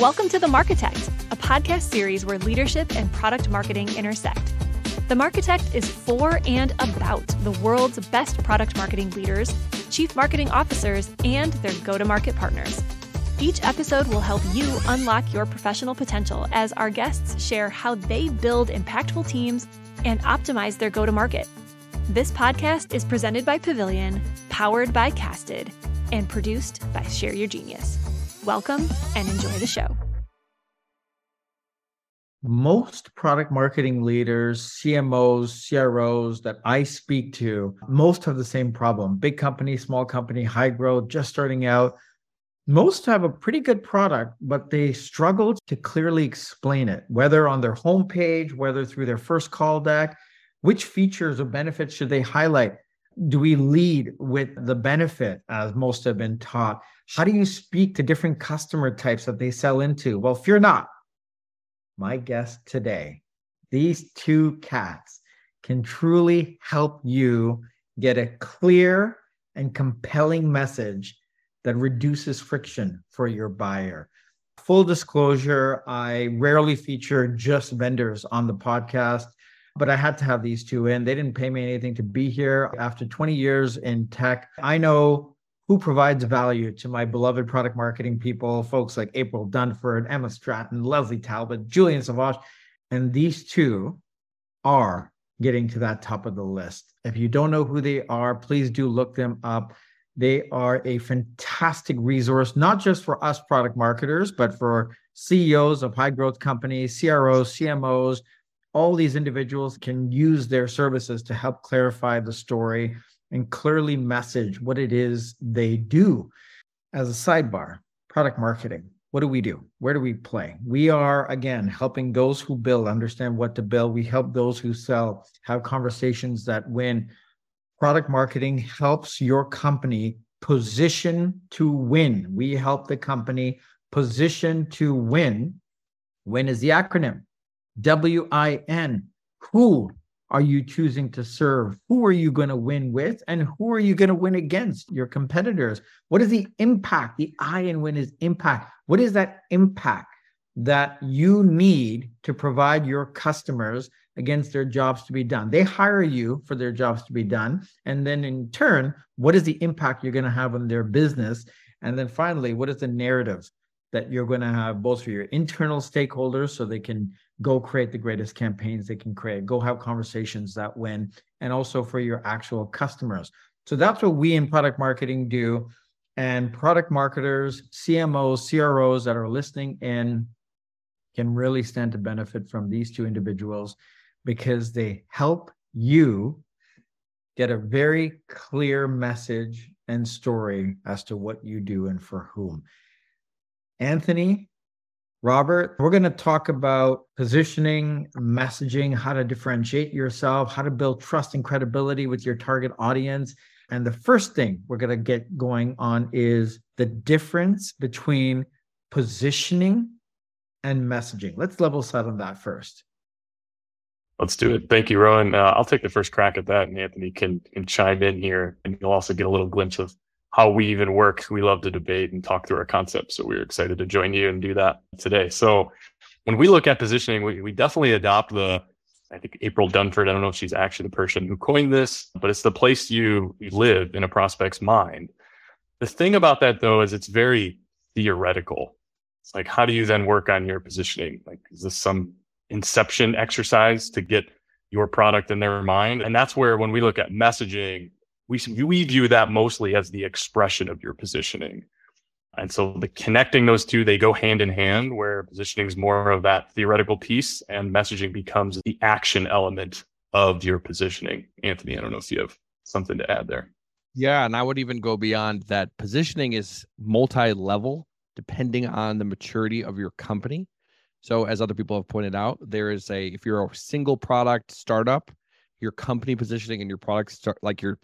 Welcome to The Marketect, a podcast series where leadership and product marketing intersect. The Marketect is for and about the world's best product marketing leaders, chief marketing officers, and their go to market partners. Each episode will help you unlock your professional potential as our guests share how they build impactful teams and optimize their go to market. This podcast is presented by Pavilion, powered by Casted, and produced by Share Your Genius. Welcome and enjoy the show. Most product marketing leaders, CMOs, CROs that I speak to, most have the same problem. Big company, small company, high growth, just starting out. Most have a pretty good product, but they struggle to clearly explain it, whether on their homepage, whether through their first call deck. Which features or benefits should they highlight? Do we lead with the benefit, as most have been taught? How do you speak to different customer types that they sell into? Well, fear not. My guest today, these two cats can truly help you get a clear and compelling message that reduces friction for your buyer. Full disclosure, I rarely feature just vendors on the podcast, but I had to have these two in. They didn't pay me anything to be here. After 20 years in tech, I know who provides value to my beloved product marketing people, folks like April Dunford, Emma Stratton, Leslie Talbot, Julian Savage. And these two are getting to that top of the list. If you don't know who they are, please do look them up. They are a fantastic resource, not just for us product marketers, but for CEOs of high growth companies, CROs, CMOs. All these individuals can use their services to help clarify the story and clearly message what it is they do. As a sidebar, product marketing. What do we do? Where do we play? We are, again, helping those who build understand what to build. We help those who sell have conversations that win. Product marketing helps your company position to win. We help the company position to win. Win is the acronym W I N. Who are you choosing to serve? Who are you going to win with? And who are you going to win against? Your competitors. What is the impact? The I in win is impact. What is that impact that you need to provide your customers against their jobs to be done? They hire you for their jobs to be done. And then in turn, what is the impact you're going to have on their business? And then finally, what is the narrative that you're going to have both for your internal stakeholders so they can go create the greatest campaigns they can create, go have conversations that win, and also for your actual customers. So that's what we in product marketing do. And product marketers, CMOs, CROs that are listening in can really stand to benefit from these two individuals because they help you get a very clear message and story as to what you do and for whom. Anthony, Robert, we're going to talk about positioning, messaging, how to differentiate yourself, how to build trust and credibility with your target audience. And the first thing we're going to get going on is the difference between positioning and messaging. Let's level set on that first. Let's do it. Thank you, Rowan. Uh, I'll take the first crack at that, and Anthony can can chime in here, and you'll also get a little glimpse of how we even work. We love to debate and talk through our concepts. So we're excited to join you and do that today. So when we look at positioning, we, we definitely adopt the, I think April Dunford, I don't know if she's actually the person who coined this, but it's the place you, live in a prospect's mind. The thing about that though is it's very theoretical. It's like, how do you then work on your positioning? Like, is this some inception exercise to get your product in their mind? And that's where when we look at messaging, we we view that mostly as the expression of your positioning. And so the connecting those two, they go hand in hand where positioning is more of that theoretical piece and messaging becomes the action element of your positioning. Anthony, I don't know if you have something to add there. Yeah. And I would even go beyond that. Positioning is multi level depending on the maturity of your company. So, as other people have pointed out, there is a, if you're a single product startup, your company positioning and your product start like your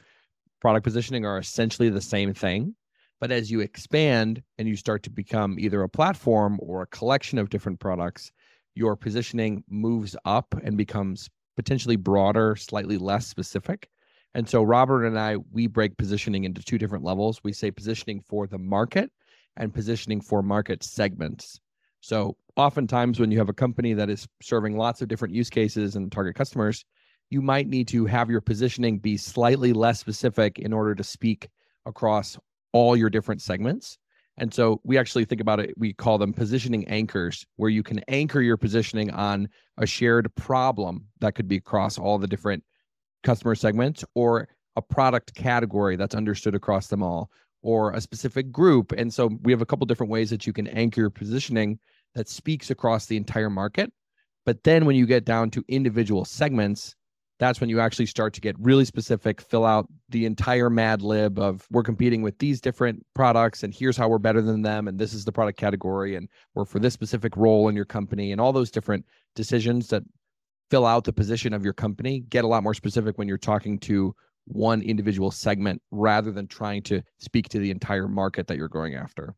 product positioning are essentially the same thing. But as you expand and you start to become either a platform or a collection of different products, your positioning moves up and becomes potentially broader, slightly less specific. And so Robert and I, we break positioning into two different levels. We say positioning for the market and positioning for market segments. So, oftentimes, when you have a company that is serving lots of different use cases and target customers, you might need to have your positioning be slightly less specific in order to speak across all your different segments. And so we actually think about it, we call them positioning anchors, where you can anchor your positioning on a shared problem that could be across all the different customer segments or a product category that's understood across them all or a specific group. And so we have a couple different ways that you can anchor your positioning that speaks across the entire market. But then when you get down to individual segments, that's when you actually start to get really specific, fill out the entire Mad Lib of we're competing with these different products and here's how we're better than them. And this is the product category and we're for this specific role in your company and all those different decisions that fill out the position of your company get a lot more specific when you're talking to one individual segment rather than trying to speak to the entire market that you're going after.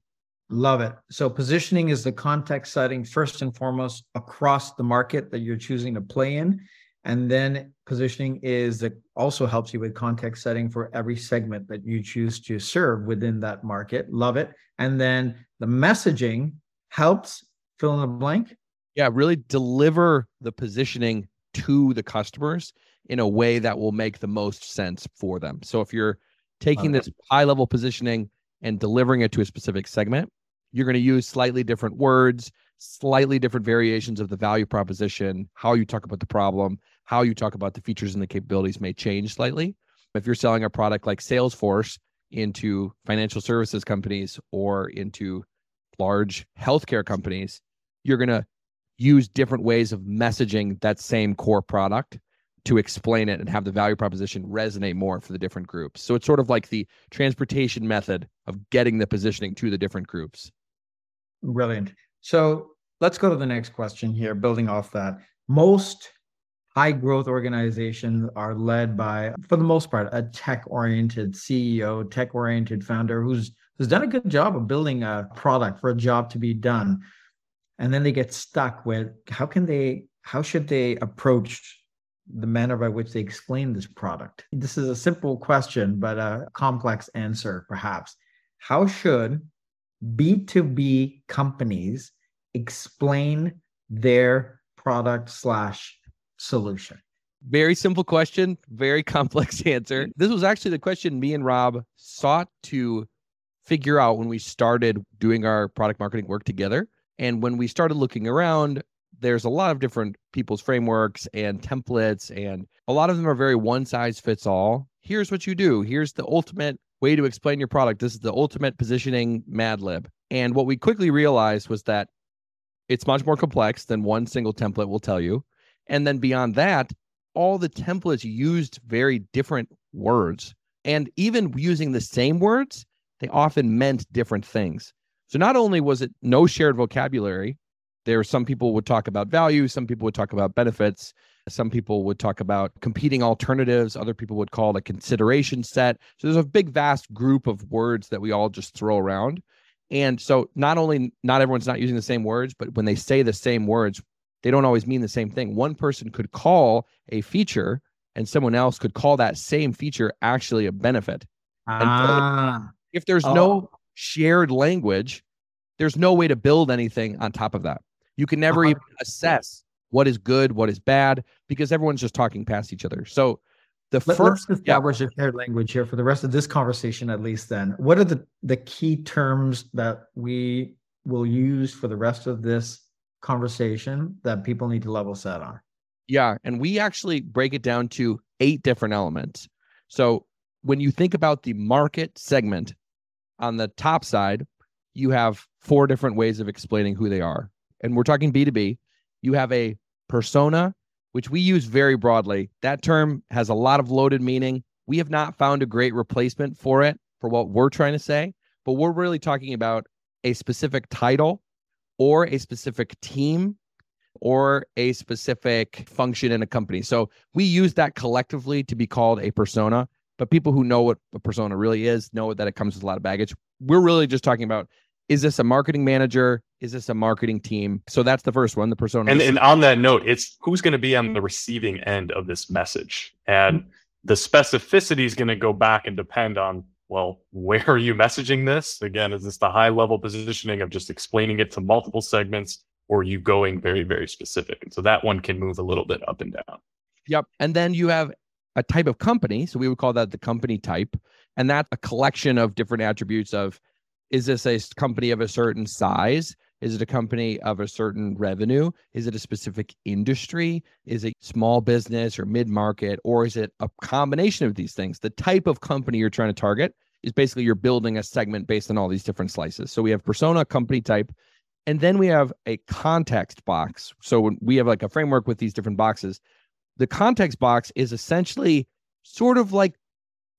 Love it. So positioning is the context setting first and foremost across the market that you're choosing to play in. And then positioning is that also helps you with context setting for every segment that you choose to serve within that market. Love it. And then the messaging helps fill in the blank. Yeah, really deliver the positioning to the customers in a way that will make the most sense for them. So if you're taking this high level positioning and delivering it to a specific segment, you're going to use slightly different words, slightly different variations of the value proposition, how you talk about the problem, how you talk about the features and the capabilities may change slightly. If you're selling a product like Salesforce into financial services companies or into large healthcare companies, you're going to use different ways of messaging that same core product to explain it and have the value proposition resonate more for the different groups. So it's sort of like the transportation method of getting the positioning to the different groups. Brilliant. So let's go to the next question here, building off that. Most high growth organizations are led by, for the most part, a tech oriented CEO, tech oriented founder who's who's done a good job of building a product for a job to be done. And then they get stuck with how can they, how should they approach the manner by which they explain this product? This is a simple question, but a complex answer, perhaps. How should B2B companies explain their product slash solution? Very simple question, very complex answer. This was actually the question me and Rob sought to figure out when we started doing our product marketing work together. And when we started looking around, there's a lot of different people's frameworks and templates, and a lot of them are very one size fits all. Here's what you do. Here's the ultimate way to explain your product. This is the ultimate positioning Mad Lib. And what we quickly realized was that it's much more complex than one single template will tell you. And then beyond that, all the templates used very different words. And even using the same words, they often meant different things. So not only was it no shared vocabulary, there were some people would talk about value, some people would talk about benefits, some people would talk about competing alternatives, other people would call it a consideration set. So there's a big vast group of words that we all just throw around. And so not only not everyone's not using the same words, but when they say the same words, they don't always mean the same thing. One person could call a feature and someone else could call that same feature actually a benefit. Ah. if there's oh. no shared language, there's no way to build anything on top of that. You can never uh-huh. even assess what is good, what is bad, because everyone's just talking past each other. So the Let, first let's establish yeah. a shared language here for the rest of this conversation, at least. Then, what are the the key terms that we will use for the rest of this conversation that people need to level set on. Yeah. And we actually break it down to eight different elements. So when you think about the market segment on the top side, you have four different ways of explaining who they are. And we're talking B2B. You have a persona, which we use very broadly. That term has a lot of loaded meaning. We have not found a great replacement for it for what we're trying to say, but we're really talking about a specific title or a specific team or a specific function in a company. So we use that collectively to be called a persona, but people who know what a persona really is know that it comes with a lot of baggage. We're really just talking about is this a marketing manager? Is this a marketing team? So that's the first one, the persona. And, and on that note, it's who's going to be on the receiving end of this message. And the specificity is going to go back and depend on well, where are you messaging this? Again, is this the high level positioning of just explaining it to multiple segments or are you going very, very specific? And so that one can move a little bit up and down. Yep. And then you have a type of company. So we would call that the company type. And that's a collection of different attributes of is this a company of a certain size? Is it a company of a certain revenue? Is it a specific industry? Is it small business or mid market? Or is it a combination of these things? The type of company you're trying to target is basically you're building a segment based on all these different slices. So we have persona, company type, and then we have a context box. So we have like a framework with these different boxes. The context box is essentially sort of like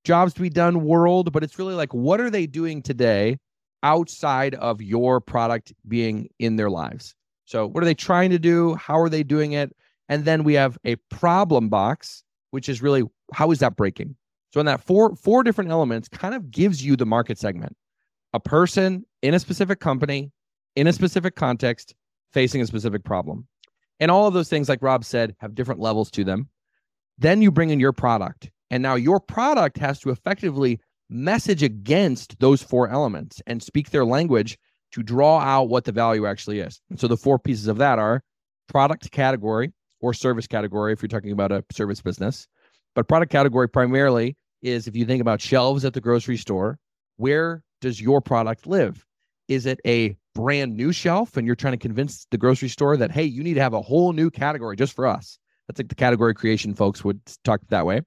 jobs to be done world, but it's really like what are they doing today outside of your product being in their lives. So, what are they trying to do? How are they doing it? And then we have a problem box, which is really how is that breaking? So, in that four four different elements, kind of gives you the market segment. A person in a specific company, in a specific context, facing a specific problem. And all of those things, like Rob said, have different levels to them. Then you bring in your product. And now your product has to effectively message against those four elements and speak their language to draw out what the value actually is. And so the four pieces of that are product category or service category if you're talking about a service business. But product category primarily is if you think about shelves at the grocery store, where does your product live? Is it a brand new shelf and you're trying to convince the grocery store that, hey, you need to have a whole new category just for us? That's like the category creation folks would talk that way.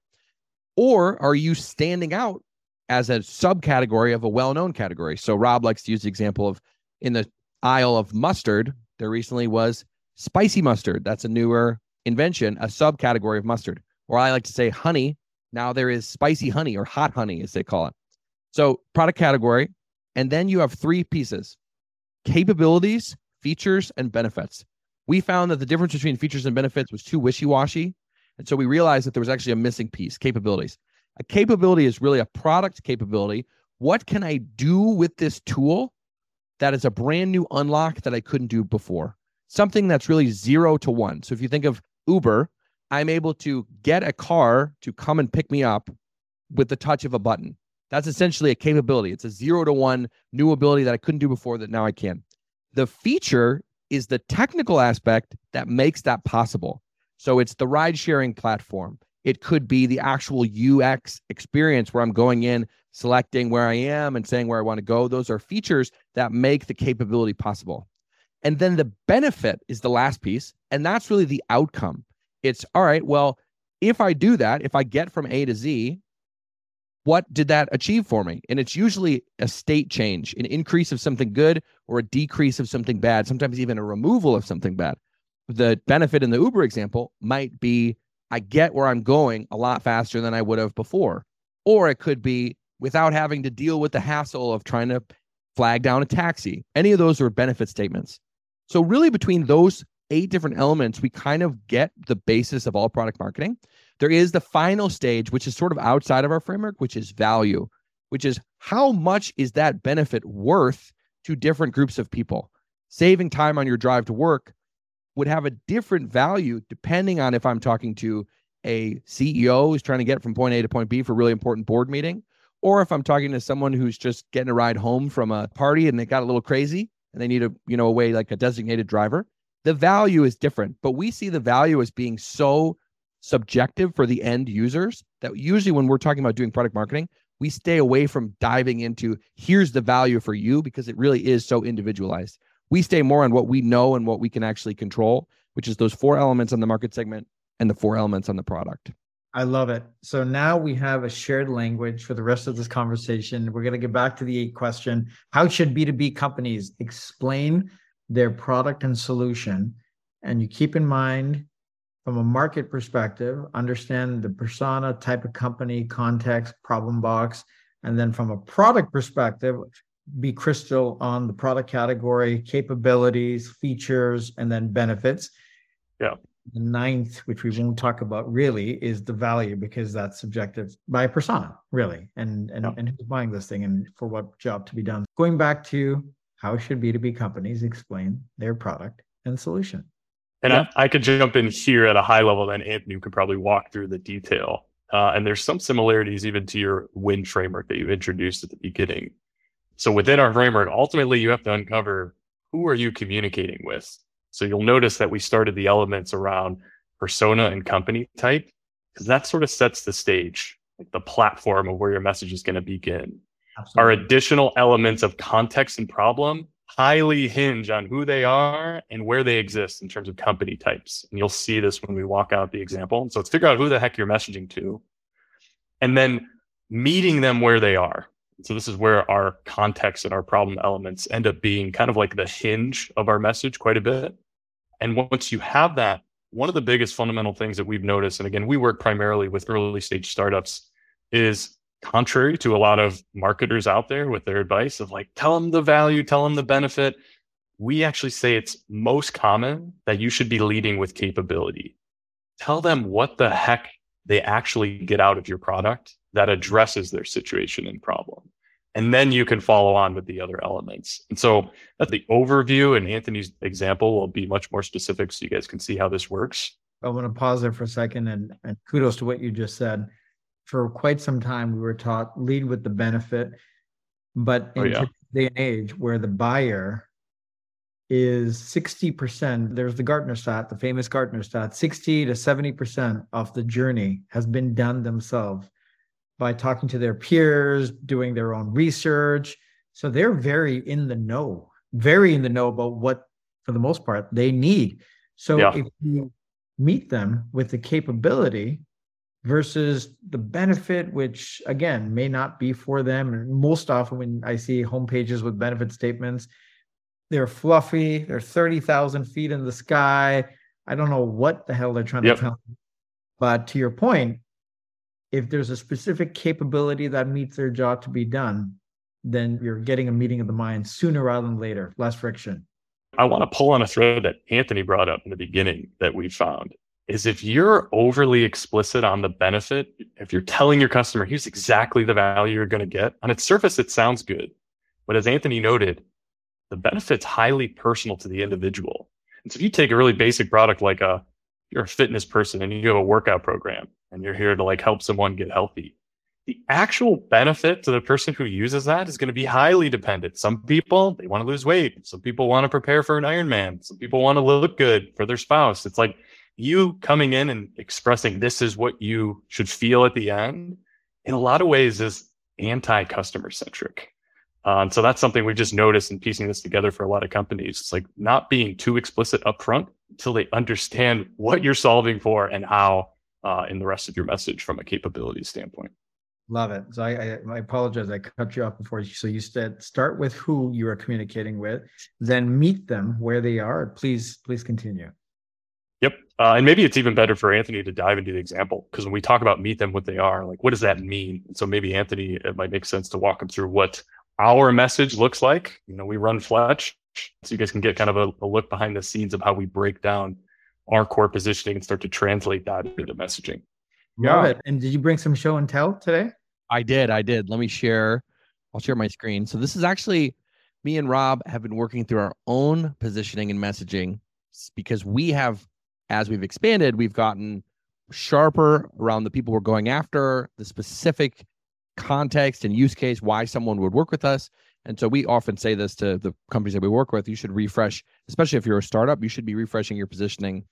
Or are you standing out as a subcategory of a well-known category. So Rob likes to use the example of in the aisle of mustard, there recently was spicy mustard. That's a newer invention, a subcategory of mustard. Or I like to say honey. Now there is spicy honey or hot honey, as they call it. So product category. And then you have three pieces capabilities, features, and benefits. We found that the difference between features and benefits was too wishy washy. And so we realized that there was actually a missing piece capabilities. A capability is really a product capability. What can I do with this tool that is a brand new unlock that I couldn't do before? Something that's really zero to one. So if you think of Uber, I'm able to get a car to come and pick me up with the touch of a button. That's essentially a capability. It's a zero to one new ability that I couldn't do before that now I can. The feature is the technical aspect that makes that possible. So it's the ride sharing platform. It could be the actual UX experience where I'm going in, selecting where I am and saying where I want to go. Those are features that make the capability possible. And then the benefit is the last piece. And that's really the outcome. It's all right, well, if I do that, if I get from A to Z, what did that achieve for me? And it's usually a state change, an increase of something good or a decrease of something bad, sometimes even a removal of something bad. The benefit in the Uber example might be I get where I'm going a lot faster than I would have before. Or it could be without having to deal with the hassle of trying to flag down a taxi. Any of those are benefit statements. So, really, between those eight different elements, we kind of get the basis of all product marketing. There is the final stage, which is sort of outside of our framework, which is value, which is how much is that benefit worth to different groups of people? Saving time on your drive to work would have a different value depending on if I'm talking to a CEO who's trying to get from point A to point B for a really important board meeting, or if I'm talking to someone who's just getting a ride home from a party and they got a little crazy and they need a, you know, a way like a designated driver. The value is different, but we see the value as being so subjective for the end users that usually when we're talking about doing product marketing, we stay away from diving into here's the value for you because it really is so individualized we stay more on what we know and what we can actually control, which is those four elements on the market segment and the four elements on the product. I love it. So now we have a shared language for the rest of this conversation. We're going to get back to the eight question How should B2B companies explain their product and solution? And you keep in mind, from a market perspective, understand the persona, type of company, context, problem box. And then from a product perspective, be crystal on the product category, capabilities, features, and then benefits. Yeah. The ninth, which we won't talk about really, is the value because that's subjective by persona, really, and and, yeah. and who's buying this thing and for what job to be done. Going back to how should B2B companies explain their product and solution? And yeah. I, I could jump in here at a high level, then Anthony could probably walk through the detail. Uh, and there's some similarities even to your win framework that you introduced at the beginning. So within our framework, ultimately you have to uncover who are you communicating with. So you'll notice that we started the elements around persona and company type because that sort of sets the stage, like the platform of where your message is going to begin. Absolutely. Our additional elements of context and problem highly hinge on who they are and where they exist in terms of company types. And you'll see this when we walk out the example. So let's figure out who the heck you're messaging to and then meeting them where they are. So this is where our context and our problem elements end up being kind of like the hinge of our message quite a bit. And once you have that, one of the biggest fundamental things that we've noticed, and again, we work primarily with early stage startups, is contrary to a lot of marketers out there with their advice of like, tell them the value, tell them the benefit. We actually say it's most common that you should be leading with capability. Tell them what the heck they actually get out of your product that addresses their situation and problem. And then you can follow on with the other elements. And so that's the overview. And Anthony's example will be much more specific so you guys can see how this works. I want to pause there for a second and, and kudos to what you just said for quite some time we were taught lead with the benefit but oh, in oh, yeah. day and age where the buyer is 60% there's the gartner stat the famous gartner stat 60 to 70% of the journey has been done themselves by talking to their peers doing their own research so they're very in the know very in the know about what for the most part they need so yeah. if you meet them with the capability versus the benefit, which again may not be for them. And most often, when I see home pages with benefit statements, they're fluffy, they're 30,000 feet in the sky. I don't know what the hell they're trying yep. to tell me. But to your point, if there's a specific capability that meets their job to be done, then you're getting a meeting of the mind sooner rather than later, less friction. I want to pull on a thread that Anthony brought up in the beginning that we found is if you're overly explicit on the benefit, if you're telling your customer, here's exactly the value you're going to get, on its surface, it sounds good. But as Anthony noted, the benefit's highly personal to the individual. And so if you take a really basic product like a, you're a fitness person and you have a workout program and you're here to like help someone get healthy, the actual benefit to the person who uses that is going to be highly dependent. Some people, they want to lose weight. Some people want to prepare for an Ironman. Some people want to look good for their spouse. It's like you coming in and expressing this is what you should feel at the end in a lot of ways is anti-customer centric uh, and so that's something we've just noticed in piecing this together for a lot of companies it's like not being too explicit upfront until they understand what you're solving for and how uh, in the rest of your message from a capability standpoint Love it. So I, I, I, apologize. I cut you off before. So you said start with who you are communicating with, then meet them where they are. Please, please continue. Yep. Uh, and maybe it's even better for Anthony to dive into the example because when we talk about meet them what they are, like what does that mean? And so maybe Anthony, it might make sense to walk him through what our message looks like. You know, we run Fletch, so you guys can get kind of a, a look behind the scenes of how we break down our core positioning and start to translate that into messaging. Yeah. Love it. And did you bring some show and tell today? I did. I did. Let me share. I'll share my screen. So this is actually me and Rob have been working through our own positioning and messaging because we have as we've expanded, we've gotten sharper around the people we're going after, the specific context and use case why someone would work with us. And so we often say this to the companies that we work with you should refresh, especially if you're a startup, you should be refreshing your positioning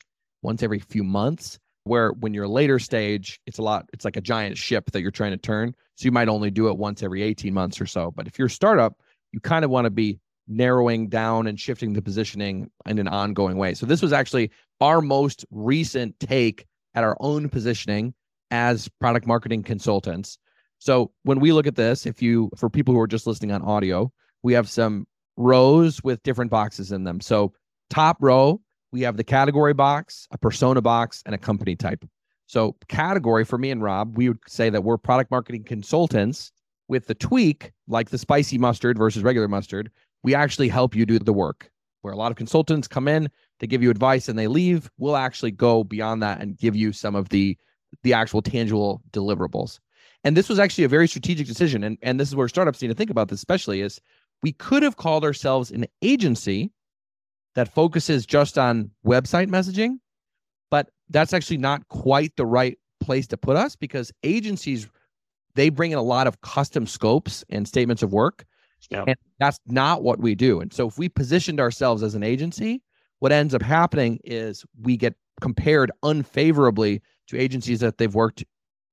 once every few months. Where when you're later stage, it's a lot, it's like a giant ship that you're trying to turn. So you might only do it once every 18 months or so. But if you're a startup, you kind of want to be narrowing down and shifting the positioning in an ongoing way. So this was actually our most recent take at our own positioning as product marketing consultants. So when we look at this, if you for people who are just listening on audio, we have some rows with different boxes in them. So top row, we have the category box, a persona box, and a company type. So category for me and Rob, we would say that we're product marketing consultants with the tweak, like the spicy mustard versus regular mustard, we actually help you do the work. Where a lot of consultants come in, they give you advice and they leave. We'll actually go beyond that and give you some of the the actual tangible deliverables. And this was actually a very strategic decision. And, and this is where startups need to think about this, especially is we could have called ourselves an agency that focuses just on website messaging, but that's actually not quite the right place to put us because agencies they bring in a lot of custom scopes and statements of work. Yeah. And that's not what we do. And so if we positioned ourselves as an agency, what ends up happening is we get compared unfavorably to agencies that they've worked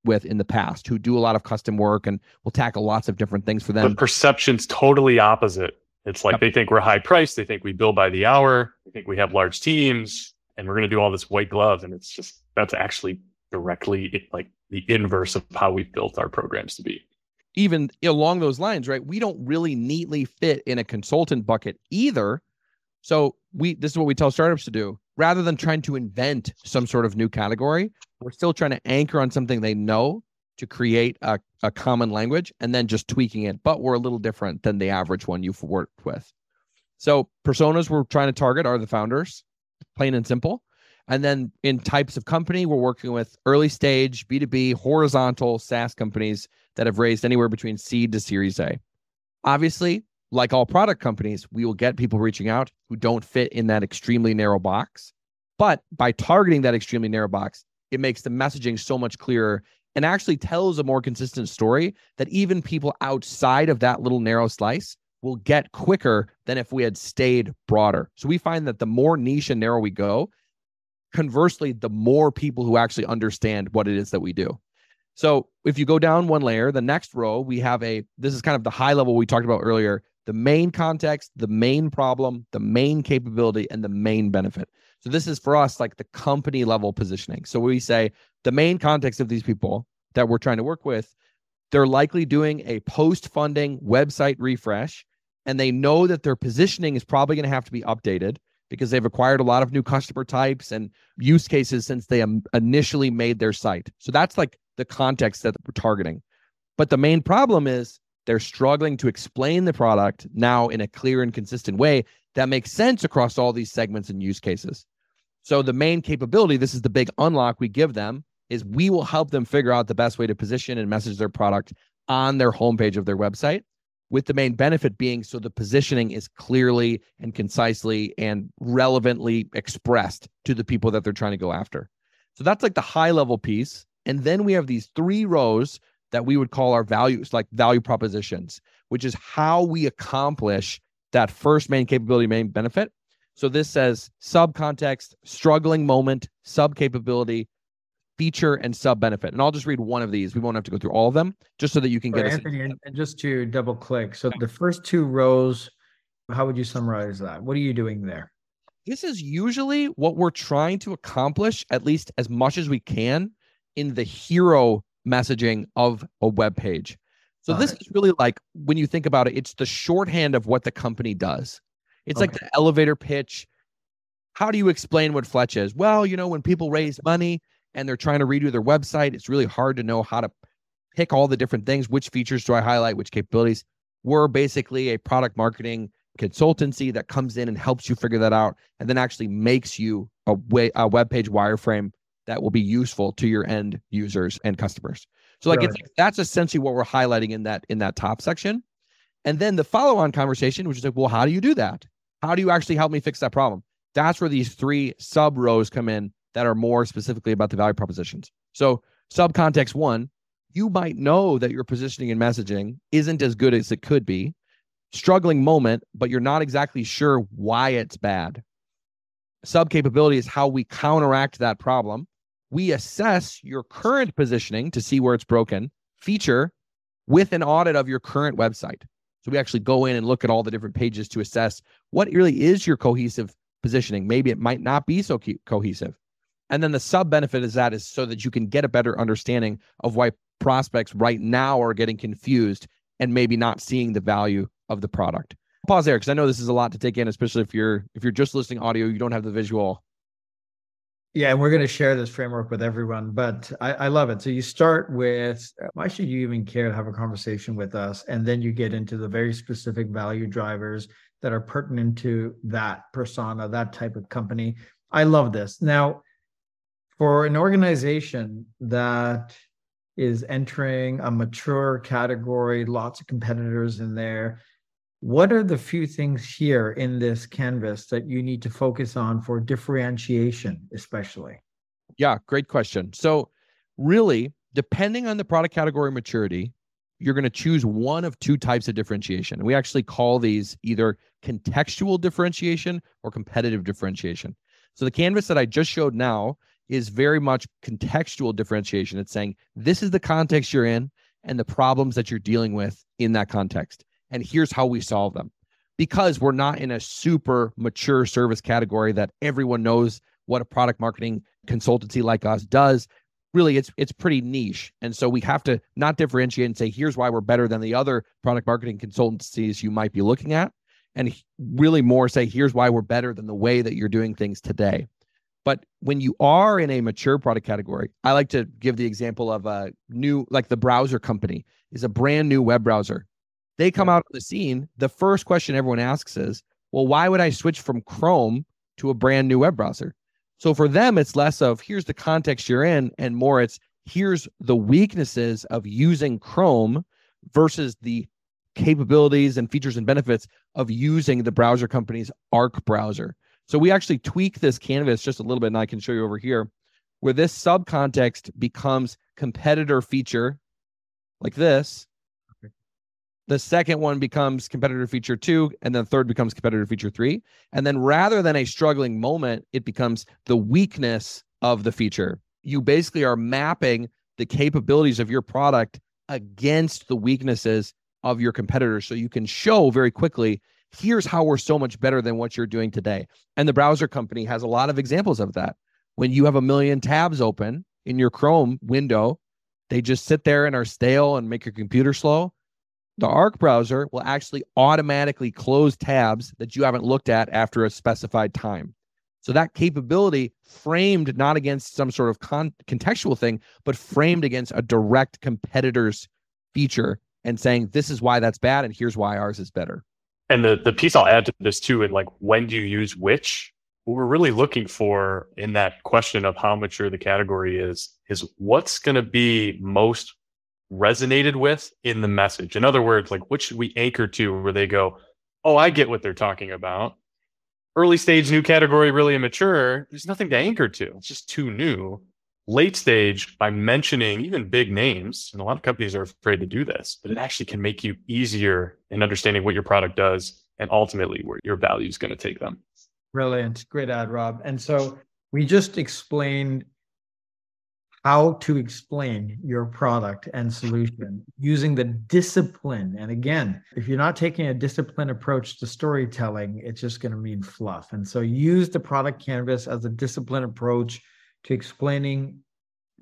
with in the past who do a lot of custom work and will tackle lots of different things for them. The perception's totally opposite. It's like Yep. they think we're high priced. They think we bill by the hour. They think we have large teams and we're going to do all this white glove. And it's just, that's actually directly like the inverse of how we've built our programs to be. even along those lines, right? We don't really neatly fit in a consultant bucket either. So we this is what we tell startups to do. Rather than trying to invent some sort of new category, we're still trying to anchor on something they know to create a, a common language and then just tweaking it. But we're a little different than the average one you've worked with. So personas we're trying to target are the founders, plain and simple. And then in types of company, we're working with early stage, B2B, horizontal SaaS companies that have raised anywhere between seed to series A. Obviously, like all product companies, we will get people reaching out who don't fit in that extremely narrow box. But by targeting that extremely narrow box, it makes the messaging so much clearer and actually tells a more consistent story that even people outside of that little narrow slice will get quicker than if we had stayed broader. So we find that the more niche and narrow we go, conversely, the more people who actually understand what it is that we do. So if you go down one layer, the next row, we have a this is kind of the high level we talked about earlier the main context, the main problem, the main capability, and the main benefit. So this is for us like the company level positioning. So we say the main context of these people that we're trying to work with, they're likely doing a post funding website refresh, and they know that their positioning is probably going to have to be updated because they've acquired a lot of new customer types and use cases since they um, initially made their site. So that's like the context that we're targeting. But the main problem is they're struggling to explain the product now in a clear and consistent way that makes sense across all these segments and use cases. So the main capability, this is the big unlock we give them, is we will help them figure out the best way to position and message their product on their homepage of their website. With the main benefit being so the positioning is clearly and concisely and relevantly expressed to the people that they're trying to go after. So that's like the high level piece. And then we have these three rows that we would call our values, like value propositions, which is how we accomplish that first main capability, main benefit. So this says sub context, struggling moment, sub capability, feature, and sub benefit. And I'll just read one of these. We won't have to go through all of them, just so that you can Sorry, get Anthony, and just to double click. So the first two rows, how would you summarize that? What are you doing there? this is usually what we're trying to accomplish, at least as much as we can, in the hero messaging of a web page. So Got this is really like when you think about it, it's the shorthand of what the company does. It's like the elevator pitch. How do you explain what Fletch is? Well, you know, when people raise money and they're trying to redo their website, it's really hard to know how to pick all the different things. Which features do I highlight? Which capabilities? We're basically a product marketing consultancy that comes in and helps you figure that out and then actually makes you a, way, a web page wireframe that will be useful to your end users and customers. So like it's Right. that's essentially what we're highlighting in that in that top section. And then the follow-on conversation, which is like, well, how do you do that? How do you actually help me fix that problem? That's where these three sub rows come in that are more specifically about the value propositions. So sub context one, you might know that your positioning and messaging isn't as good as it could be. Struggling moment, but you're not exactly sure why it's bad. Sub capability is how we counteract that problem. We assess your current positioning to see where it's broken, feature with an audit of your current website. So we actually go in and look at all the different pages to assess what really is your cohesive positioning. Maybe it might not be so co- cohesive. And then the sub benefit is that is so that you can get a better understanding of why prospects right now are getting confused and maybe not seeing the value of the product. Pause there because I know this is a lot to take in, especially if you're if you're just listening audio, you don't have the visual. Yeah, and we're going to share this framework with everyone, but I, I love it. So you start with uh, why should you even care to have a conversation with us? And then you get into the very specific value drivers that are pertinent to that persona, that type of company. I love this. Now, for an organization that is entering a mature category, lots of competitors in there, what are the few things here in this canvas that you need to focus on for differentiation, especially? Yeah, great question. So really, depending on the product category maturity, you're going to choose one of two types of differentiation. We actually call these either contextual differentiation or competitive differentiation. So the canvas that I just showed now is very much contextual differentiation. It's saying this is the context you're in and the problems that you're dealing with in that context. And here's how we solve them. Because we're not in a super mature service category that everyone knows what a product marketing consultancy like us does, really it's it's pretty niche. And so we have to not differentiate and say here's why we're better than the other product marketing consultancies you might be looking at and really more say here's why we're better than the way that you're doing things today. But when you are in a mature product category, I like to give the example of a new, like the browser company is a brand new web browser. They come out on the scene. The first question everyone asks is, well, why would I switch from Chrome to a brand new web browser? So for them, it's less of here's the context you're in, and more it's here's the weaknesses of using Chrome versus the capabilities and features and benefits of using the browser company's Arc browser. So we actually tweak this canvas just a little bit, and I can show you over here where this subcontext becomes competitor feature like this. The second one becomes competitor feature two, and then third becomes competitor feature three. And then rather than a struggling moment, it becomes the weakness of the feature. You basically are mapping the capabilities of your product against the weaknesses of your competitors. So you can show very quickly here's how we're so much better than what you're doing today. And the browser company has a lot of examples of that. When you have a million tabs open in your Chrome window, they just sit there and are stale and make your computer slow. The Arc browser will actually automatically close tabs that you haven't looked at after a specified time. So that capability framed not against some sort of con- contextual thing, but framed against a direct competitor's feature and saying this is why that's bad and here's why ours is better. And the the piece I'll add to this too, and like when do you use which? What we're really looking for in that question of how mature the category is, is what's going to be most resonated with in the message. In other words, like what should we anchor to where they go, oh, I get what they're talking about. Early stage new category, really immature. There's nothing to anchor to. It's just too new late stage by mentioning even big names and a lot of companies are afraid to do this but it actually can make you easier in understanding what your product does and ultimately where your value is going to take them brilliant great add rob and so we just explained how to explain your product and solution using the discipline. And again if you're not taking a disciplined approach to storytelling it's just going to mean fluff. And so use the product canvas as a disciplined approach to explaining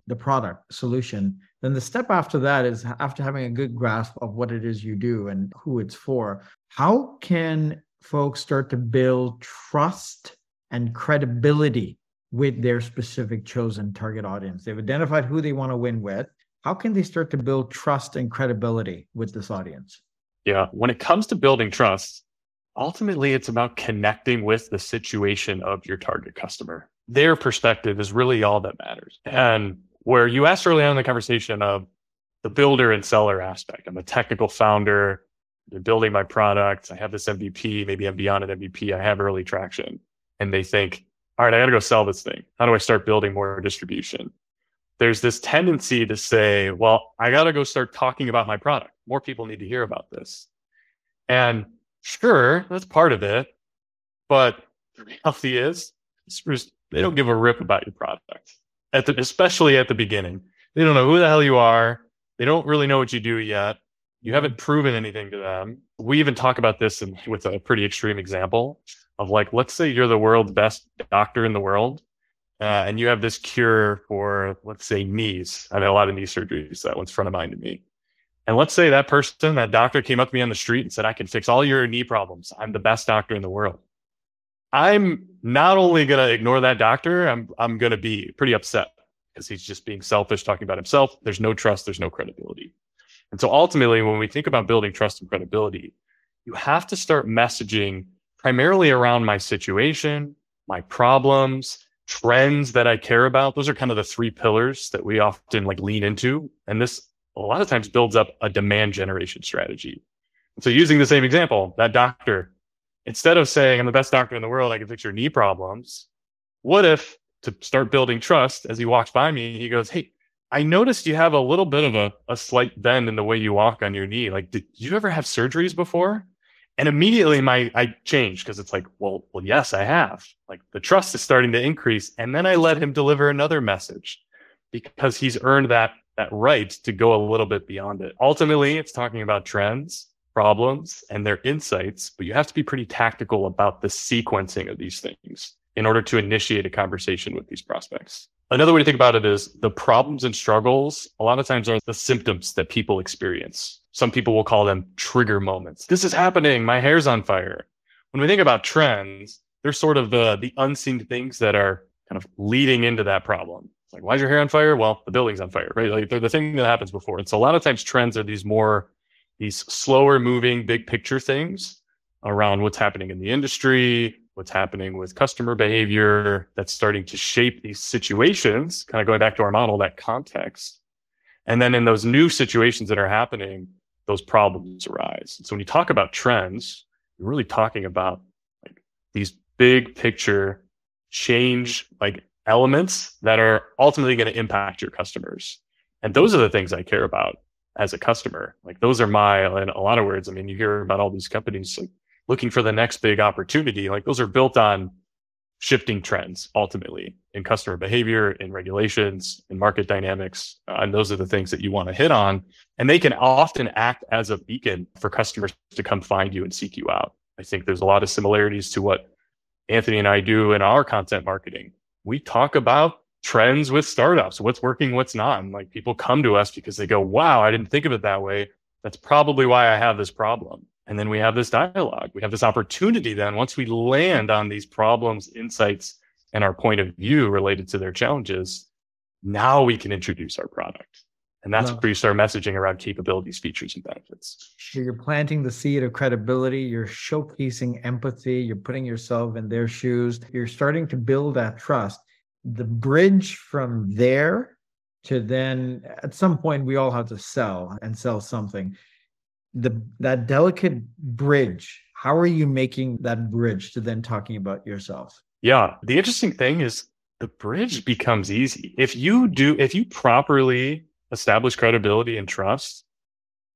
the product solution. Then the step after that is after having a good grasp of what it is you do and who it's for how can folks start to build trust and credibility with their specific chosen target audience they've identified who they want to win with how can they start to build trust and credibility with this audience yeah when it comes to building trust ultimately it's about connecting with the situation of your target customer their perspective is really all that matters. And where you asked early on in the conversation of the builder and seller aspect, I'm a technical founder, they're building my product, I have this MVP, maybe I'm beyond an MVP, I have early traction. And they think, all right, I got to go sell this thing. How do I start building more distribution? There's this tendency to say, well, I got to go start talking about my product. More people need to hear about this. And sure, that's part of it. But the reality is, they don't give a rip about your product at the, especially at the beginning. They don't know who the hell you are. They don't really know what you do yet. You haven't proven anything to them. We even talk about this in, with a pretty extreme example of like, let's say you're the world's best doctor in the world, uh, and you have this cure for, let's say, knees. I've had a lot of knee surgeries. That one's front of mind to me. And let's say that person, that doctor came up to me on the street and said, I can fix all your knee problems. I'm the best doctor in the world. I'm not only going to ignore that doctor, I'm I'm going to be pretty upset because he's just being selfish, talking about himself. There's no trust, there's no credibility. And so ultimately, when we think about building trust and credibility, you have to start messaging primarily around my situation, my problems, trends that I care about. Those are kind of the three pillars that we often like lean into. And this a lot of times builds up a demand generation strategy. So using the same example, that doctor instead of saying I'm the best doctor in the world, I can fix your knee problems. What if to start building trust as he walks by me, he goes, Hey, I noticed you have a little bit of a, a slight bend in the way you walk on your knee. Like, did you ever have surgeries before? And immediately my I changed because it's like, well, well, yes, I have. Like the trust is starting to increase. And then I let him deliver another message because he's earned that that right to go a little bit beyond it. Ultimately, it's talking about trends, problems, and their insights, but you have to be pretty tactical about the sequencing of these things in order to initiate a conversation with these prospects. Another way to think about it is the problems and struggles a lot of times are the symptoms that people experience. Some people will call them trigger moments. This is happening. My hair's on fire. When we think about trends, they're sort of the, the unseen things that are kind of leading into that problem. It's like, why is your hair on fire? Well, the building's on fire, right? Like they're the thing that happens before. And so a lot of times trends are these more, these slower moving, big picture things around what's happening in the industry, what's happening with customer behavior that's starting to shape these situations, kind of going back to our model, that context. And then in those new situations that are happening, those problems arise. So when you talk about trends, you're really talking about like these big picture change like elements that are ultimately going to impact your customers. And those are the things I care about as a customer. Like those are my, in a lot of words, I mean, you hear about all these companies like looking for the next big opportunity. Like those are built on shifting trends ultimately in customer behavior, in regulations, in market dynamics. Uh, and those are the things that you want to hit on. And they can often act as a beacon for customers to come find you and seek you out. I think there's a lot of similarities to what Anthony and I do in our content marketing we talk about trends with startups, what's working, what's not. And like people come to us because they go, wow, I didn't think of it that way. That's probably why I have this problem. And then we have this dialogue. We have this opportunity then once we land on these problems, insights, and our point of view related to their challenges, now we can introduce our product. And that's where you start messaging around capabilities, features, and benefits. So you're planting the seed of credibility. You're showcasing empathy. You're putting yourself in their shoes. You're starting to build that trust. The bridge from there to then, at some point, we all have to sell and sell something. The that delicate bridge. How are you making that bridge to then talking about yourself? Yeah, the interesting thing is the bridge becomes easy if you do if you properly establish credibility and trust,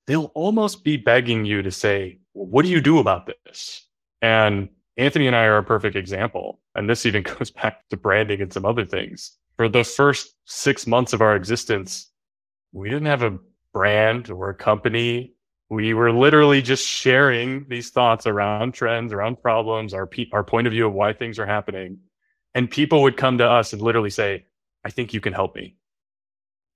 they'll almost be begging you to say, well, what do you do about this? And Anthony and I are a perfect example. And this even goes back to branding and some other things. For the first six months of our existence, we didn't have a brand or a company. We were literally just sharing these thoughts around trends, around problems, our, pe- our point of view of why things are happening. And people would come to us and literally say, I think you can help me.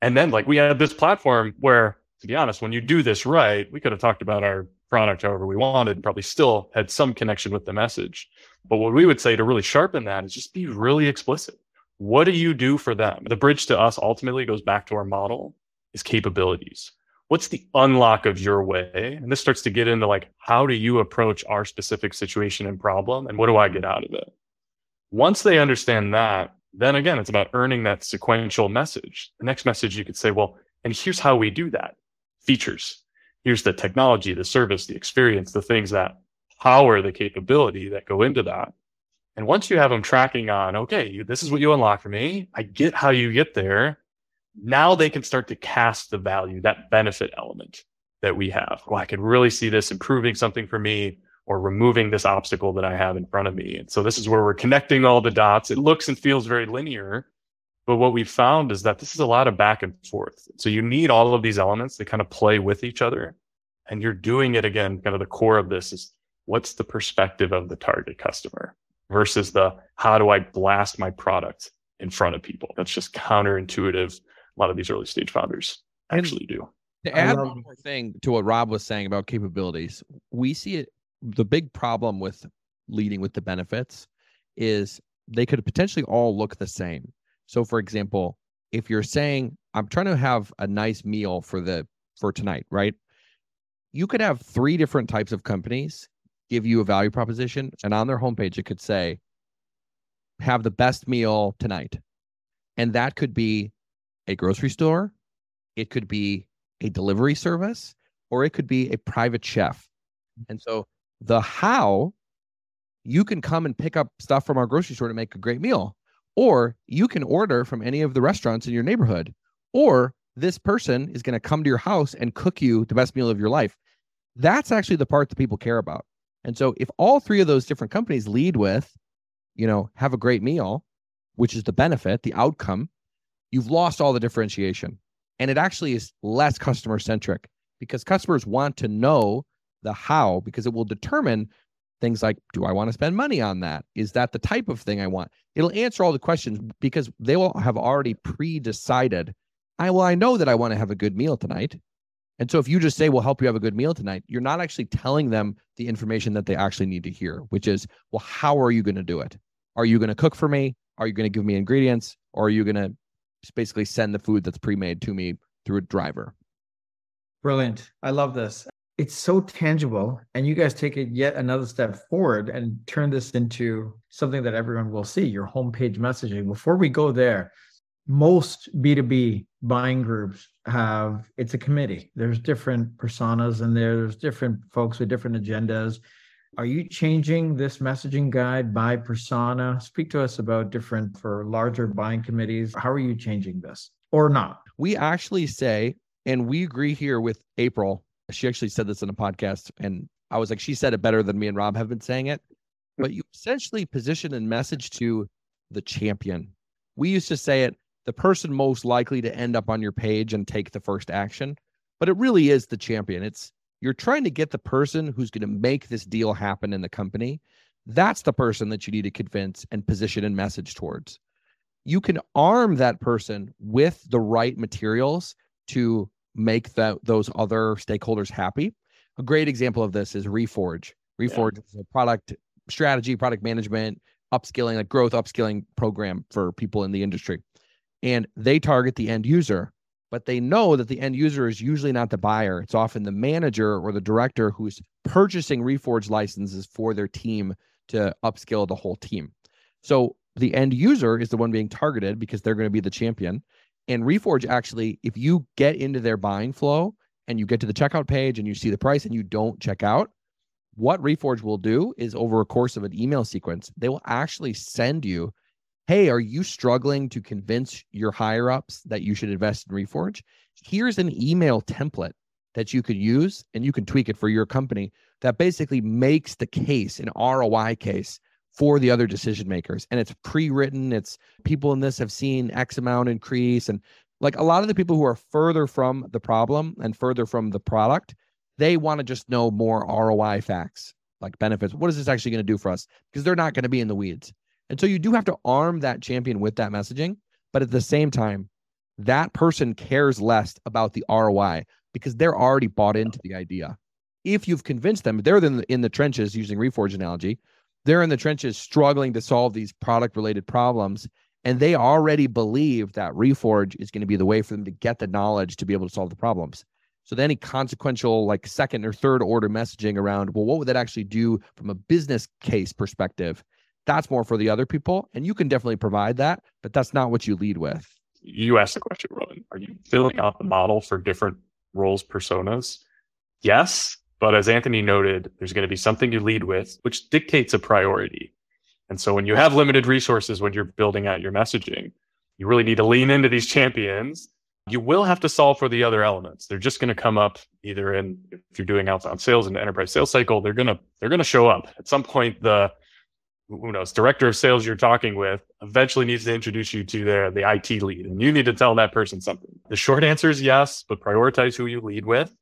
And then like we had this platform where, to be honest, when you do this right, we could have talked about our product however we wanted, probably still had some connection with the message. But what we would say to really sharpen that is just be really explicit. What do you do for them? The bridge to us ultimately goes back to our model is capabilities. What's the unlock of your way? And this starts to get into like, how do you approach our specific situation and problem? And what do I get out of it? Once they understand that, then again, it's about earning that sequential message. The next message you could say, well, and here's how we do that features. Here's the technology, the service, the experience, the things that power the capability that go into that. And once you have them tracking on, okay, you, this is what you unlock for me. I get how you get there. Now they can start to cast the value, that benefit element that we have. Well, I can really see this improving something for me or removing this obstacle that I have in front of me. And so this is where we're connecting all the dots. It looks and feels very linear, but what we found is that this is a lot of back and forth. So you need all of these elements to kind of play with each other. And you're doing it again, kind of the core of this is what's the perspective of the target customer versus the how do I blast my product in front of people? That's just counterintuitive. A lot of these early stage founders actually do. To add one more thing to what Rob was saying about capabilities, we see it the big problem with leading with the benefits is they could potentially all look the same. So for example, if you're saying I'm trying to have a nice meal for the for tonight, right? You could have three different types of companies give you a value proposition and on their homepage it could say have the best meal tonight. And that could be a grocery store, it could be a delivery service, or it could be a private chef. And so the how, you can come and pick up stuff from our grocery store to make a great meal, or you can order from any of the restaurants in your neighborhood, or this person is going to come to your house and cook you the best meal of your life. That's actually the part that people care about. And so if all three of those different companies lead with, you know, have a great meal, which is the benefit, the outcome, you've lost all the differentiation. And it actually is less customer centric because customers want to know the how because it will determine things like do I want to spend money on that? Is that the type of thing I want? It'll answer all the questions because they will have already pre decided. I well, I know that I want to have a good meal tonight. And so if you just say, we'll help you have a good meal tonight, you're not actually telling them the information that they actually need to hear, which is, well, how are you going to do it? Are you going to cook for me? Are you going to give me ingredients? Or are you going to basically send the food that's pre-made to me through a driver? Brilliant. I love this. It's so tangible. And you guys take it yet another step forward and turn this into something that everyone will see your homepage messaging. Before we go there, most B2B buying groups have it's a committee. There's different personas and there's different folks with different agendas. Are you changing this messaging guide by persona? Speak to us about different for larger buying committees. How are you changing this or not? We actually say, and we agree here with April. She actually said this in a podcast, and I was like, she said it better than me and Rob have been saying it. Hmm. But you essentially position and message to the champion. We used to say it the person most likely to end up on your page and take the first action. But it really is the champion. It's you're trying to get the person who's going to make this deal happen in the company. That's the person that you need to convince and position and message towards. You can arm that person with the right materials to make that those other stakeholders happy. A great example of this is Reforge. Reforge yeah. is a product strategy, product management, upskilling, like growth upskilling program for people in the industry and they target the end user but they know that the end user is usually not the buyer. It's often the manager or the director who's purchasing reforge licenses for their team to upskill the whole team. So the end user is the one being targeted because they're going to be the champion. And reforge actually if you get into their buying flow and you get to the checkout page and you see the price and you don't check out what reforge will do is over a course of an email sequence they will actually send you hey, are you struggling to convince your higher ups that you should invest in Reforge? Here's an email template that you could use and you can tweak it for your company that basically makes the case, an ROI case for the other decision makers. And it's pre written, it's people in this have seen X amount increase. And like a lot of the people who are further from the problem and further from the product, they want to just know more ROI facts like benefits. What is this actually going to do for us? Because they're not going to be in the weeds. And so you do have to arm that champion with that messaging. But at the same time, that person cares less about the ROI because they're already bought into the idea. If you've convinced them, they're in the, in the trenches using Reforge analogy, they're in the trenches struggling to solve these product related problems. And they already believe that Reforge is going to be the way for them to get the knowledge to be able to solve the problems. So then any consequential, like second or third order messaging around, well, what would that actually do from a business case perspective? That's more for the other people. And you can definitely provide that, but that's not what you lead with. You asked the question, Rowan. Are you filling out the model for different roles, personas? Yes. But as Anthony noted, there's going to be something you lead with, which dictates a priority. And so when you have limited resources when you're building out your messaging, you really need to lean into these champions. You will have to solve for the other elements. They're just going to come up either in if you're doing outbound sales and enterprise sales cycle, they're going to they're going to show up. At some point the who knows, director of sales you're talking with eventually needs to introduce you to their the IT lead and you need to tell that person something. The short answer is yes, but prioritize who you lead with.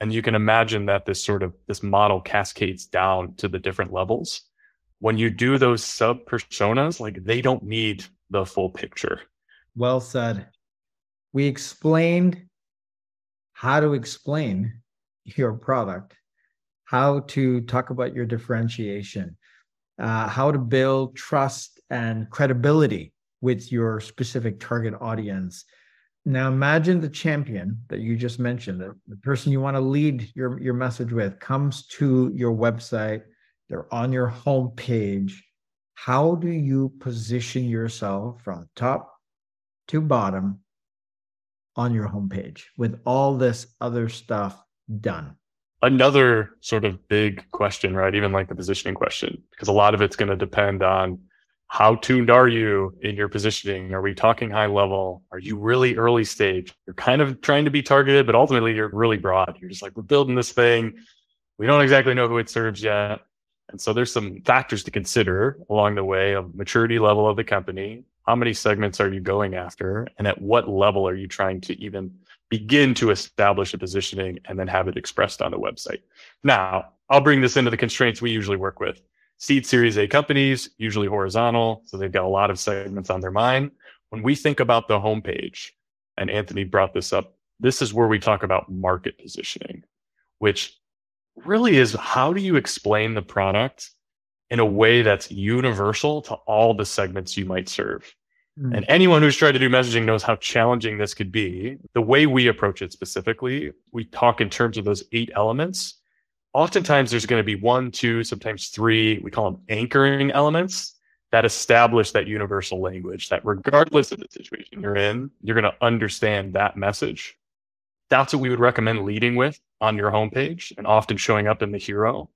And you can imagine that this sort of this model cascades down to the different levels. When you do those sub personas, like they don't need the full picture. Well said. We explained how to explain your product, how to talk about your differentiation uh, how to build trust and credibility with your specific target audience. Now imagine the champion that you just mentioned, the, the person you want to lead your, your message with comes to your website, they're on your homepage. How do you position yourself from top to bottom on your homepage with all this other stuff done? Another sort of big question, right? Even like the positioning question, because a lot of it's going to depend on how tuned are you in your positioning? Are we talking high level? Are you really early stage? You're kind of trying to be targeted, but ultimately you're really broad. You're just like, we're building this thing. We don't exactly know who it serves yet. And so there's some factors to consider along the way of maturity level of the company. How many segments are you going after? And at what level are you trying to even begin to establish a positioning and then have it expressed on the website? Now, I'll bring this into the constraints we usually work with seed series A companies, usually horizontal. So they've got a lot of segments on their mind. When we think about the homepage, and Anthony brought this up, this is where we talk about market positioning, which really is how do you explain the product in a way that's universal to all the segments you might serve? Mm. And anyone who's tried to do messaging knows how challenging this could be. The way we approach it specifically, we talk in terms of those eight elements oftentimes there's going to be one, two, sometimes three, we call them anchoring elements that establish that universal language that regardless of the situation you're in, you're going to understand that message. That's what we would recommend leading with on your homepage and often showing up in the hero.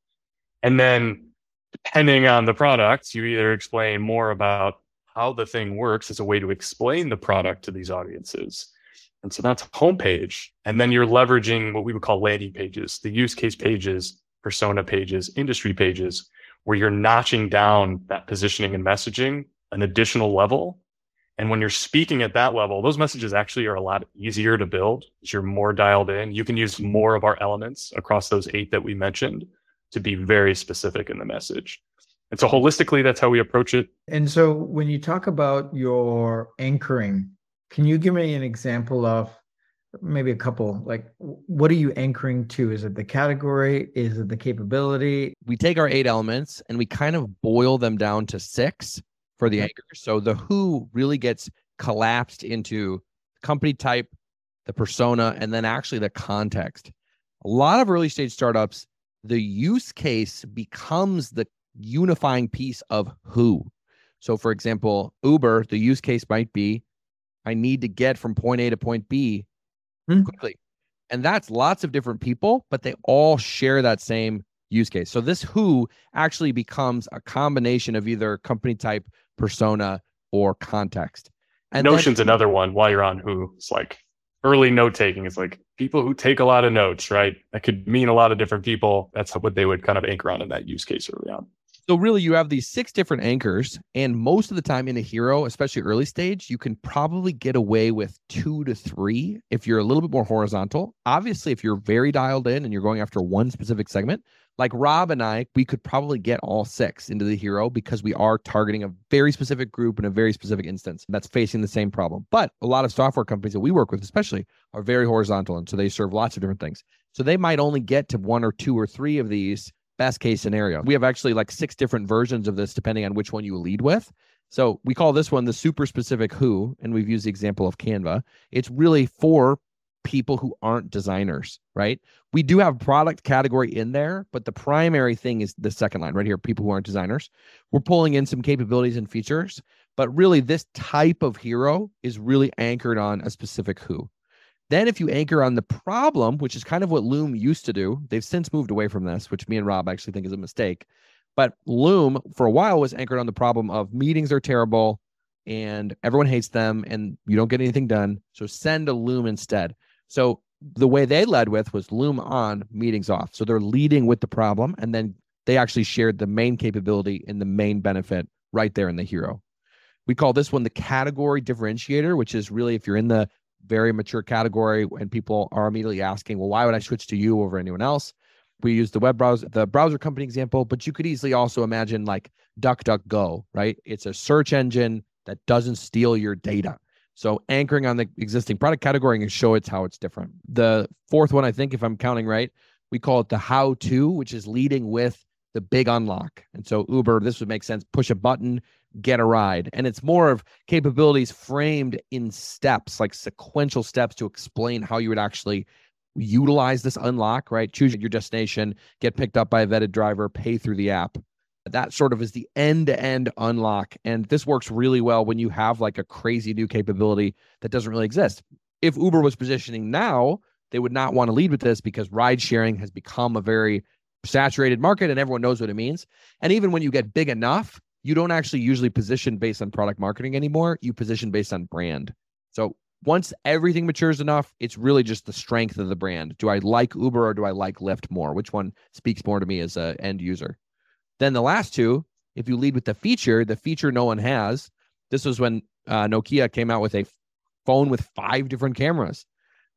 And then depending on the product, you either explain more about how the thing works as a way to explain the product to these audiences and so that's homepage. And then you're leveraging what we would call landing pages, the use case pages, persona pages, industry pages, where you're notching down that positioning and messaging an additional level. And when you're speaking at that level, those messages actually are a lot easier to build as you're more dialed in. You can use more of our elements across those eight that we mentioned to be very specific in the message. And so holistically, that's how we approach it. And so when you talk about your anchoring, can you give me an example of maybe a couple? Like, what are you anchoring to? Is it the category? Is it the capability? We take our eight elements and we kind of boil them down to six for the anchor. So the who really gets collapsed into company type, the persona, and then actually the context. A lot of early stage startups, the use case becomes the unifying piece of who. So, for example, Uber, the use case might be I need to get from point A to point B hmm. quickly. And that's lots of different people, but they all share that same use case. So this who actually becomes a combination of either company type, persona, or context. And Notion's then, another one while you're on who. It's like early note taking. It's like people who take a lot of notes, right? That could mean a lot of different people. That's what they would kind of anchor on in that use case early on. So really you have these six different anchors and most of the time in a hero, especially early stage, you can probably get away with 2 to 3 if you're a little bit more horizontal. Obviously, if you're very dialed in and you're going after one specific segment, like Rob and I, we could probably get all six into the hero because we are targeting a very specific group in a very specific instance that's facing the same problem. But a lot of software companies that we work with, especially, are very horizontal. And so they serve lots of different things. So they might only get to one or two or three of these best case scenario. We have actually like six different versions of this depending on which one you lead with. So we call this one the super specific who, and we've used the example of Canva. It's really for people who aren't designers, right? We do have product category in there, but the primary thing is the second line right here people who aren't designers. We're pulling in some capabilities and features, but really this type of hero is really anchored on a specific who. Then, if you anchor on the problem, which is kind of what Loom used to do, they've since moved away from this, which me and Rob actually think is a mistake. But Loom, for a while, was anchored on the problem of meetings are terrible and everyone hates them and you don't get anything done. So send a Loom instead. So the way they led with was Loom on, meetings off. So they're leading with the problem and then they actually shared the main capability and the main benefit right there in the hero. We call this one the category differentiator, which is really if you're in the very mature category and people are immediately asking, well, why would I switch to you over anyone else? We use the web browser, the browser company example, but you could easily also imagine like DuckDuckGo, right? It's a search engine that doesn't steal your data. So anchoring on the existing product category and show it's how it's different. The fourth one, I think, if I'm counting right, we call it the how to, which is leading with the big unlock. And so Uber, this would make sense. Push a button, get a ride. And it's more of capabilities framed in steps, like sequential steps to explain how you would actually utilize this unlock, right? Choose your destination, get picked up by a vetted driver, pay through the app. That sort of is the end to end unlock. And this works really well when you have like a crazy new capability that doesn't really exist. If Uber was positioning now, they would not want to lead with this because ride sharing has become a very saturated market and everyone knows what it means. And even when you get big enough, you don't actually usually position based on product marketing anymore. You position based on brand. So once everything matures enough, it's really just the strength of the brand. Do I like Uber or do I like Lyft more? Which one speaks more to me as an end user? Then the last two, if you lead with the feature, the feature no one has. This was when uh, Nokia came out with a phone with five different cameras.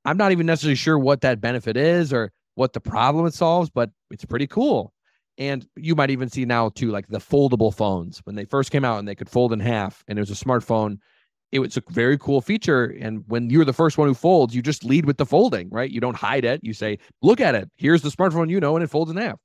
I'm not even necessarily sure what that benefit is or what the problem it solves, but it's pretty cool. And you might even see now too, like the foldable phones when they first came out and they could fold in half and it was a smartphone. It was a very cool feature. And when you're the first one who folds, you just lead with the folding, right? You don't hide it. You say, look at it. Here's the smartphone you know, and it folds in half.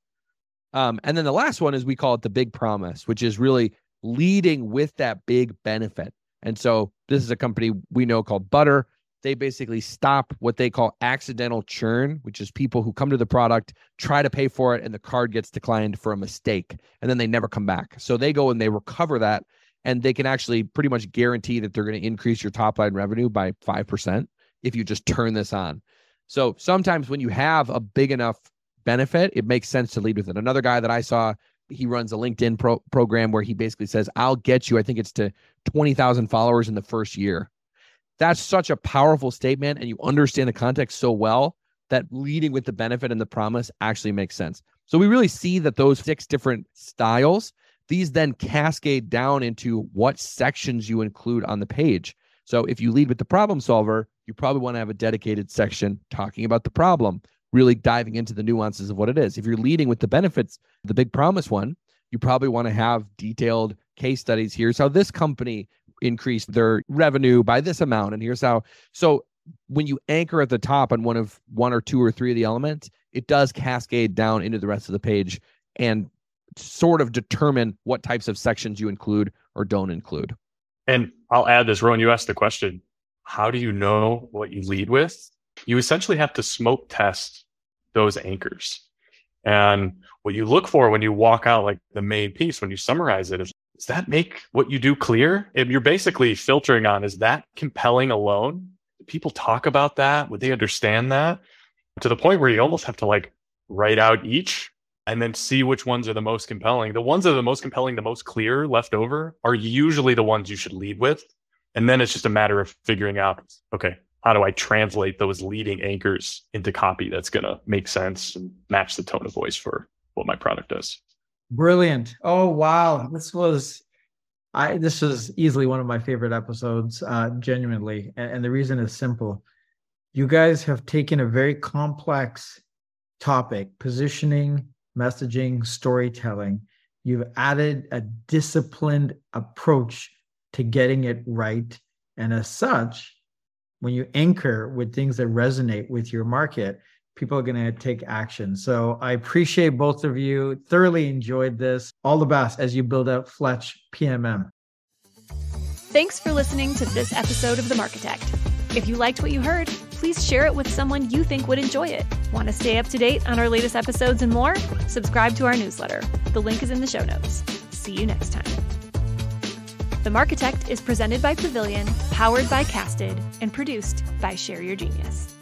Um, and then the last one is we call it the big promise, which is really leading with that big benefit. And so this is a company we know called Butter they basically stop what they call accidental churn, which is people who come to the product, try to pay for it, and the card gets declined for a mistake, and then they never come back. So they go and they recover that, and they can actually pretty much guarantee that they're going to increase your top line revenue by 5% if you just turn this on. So sometimes when you have a big enough benefit, it makes sense to lead with it. Another guy that I saw, he runs a LinkedIn pro- program where he basically says, I'll get you, I think it's to 20,000 followers in the first year that's such a powerful statement and you understand the context so well that leading with the benefit and the promise actually makes sense. So we really see that those six different styles, these then cascade down into what sections you include on the page. So if you lead with the problem solver, you probably want to have a dedicated section talking about the problem, really diving into the nuances of what it is. If you're leading with the benefits, the big promise one, you probably want to have detailed case studies. Here's how this company increase their revenue by this amount and here's how. So when you anchor at the top on one of one or two or three of the elements it does cascade down into the rest of the page and sort of determine what types of sections you include or don't include. And i'll add this rowan you asked the question how do you know what you lead with? You essentially have to smoke test those anchors. And what you look for when you walk out like the main piece when you summarize it is does that make what you do clear? If you're basically filtering on is that compelling alone? Do people talk about that? Would they understand that? To the point where you almost have to like write out each and then see which ones are the most compelling. The ones that are the most compelling, the most clear left over are usually the ones you should lead with. And then it's just a matter of figuring out, okay, how do I translate those leading anchors into copy that's going to make sense and match the tone of voice for what my product does? Brilliant. Oh wow. This was I this was easily one of my favorite episodes, uh, genuinely. And, and the reason is simple. You guys have taken a very complex topic, positioning, messaging, storytelling. You've added a disciplined approach to getting it right. And as such, when you anchor with things that resonate with your market, people are going to take action. So I appreciate both of you. Thoroughly enjoyed this. All the best as you build out Fletch PMM. Thanks for listening to this episode of The Marketect. If you liked what you heard, please share it with someone you think would enjoy it. Want to stay up to date on our latest episodes and more? Subscribe to our newsletter. The link is in the show notes. See you next time. The Marketect is presented by Pavilion, powered by Casted, and produced by Share Your Genius.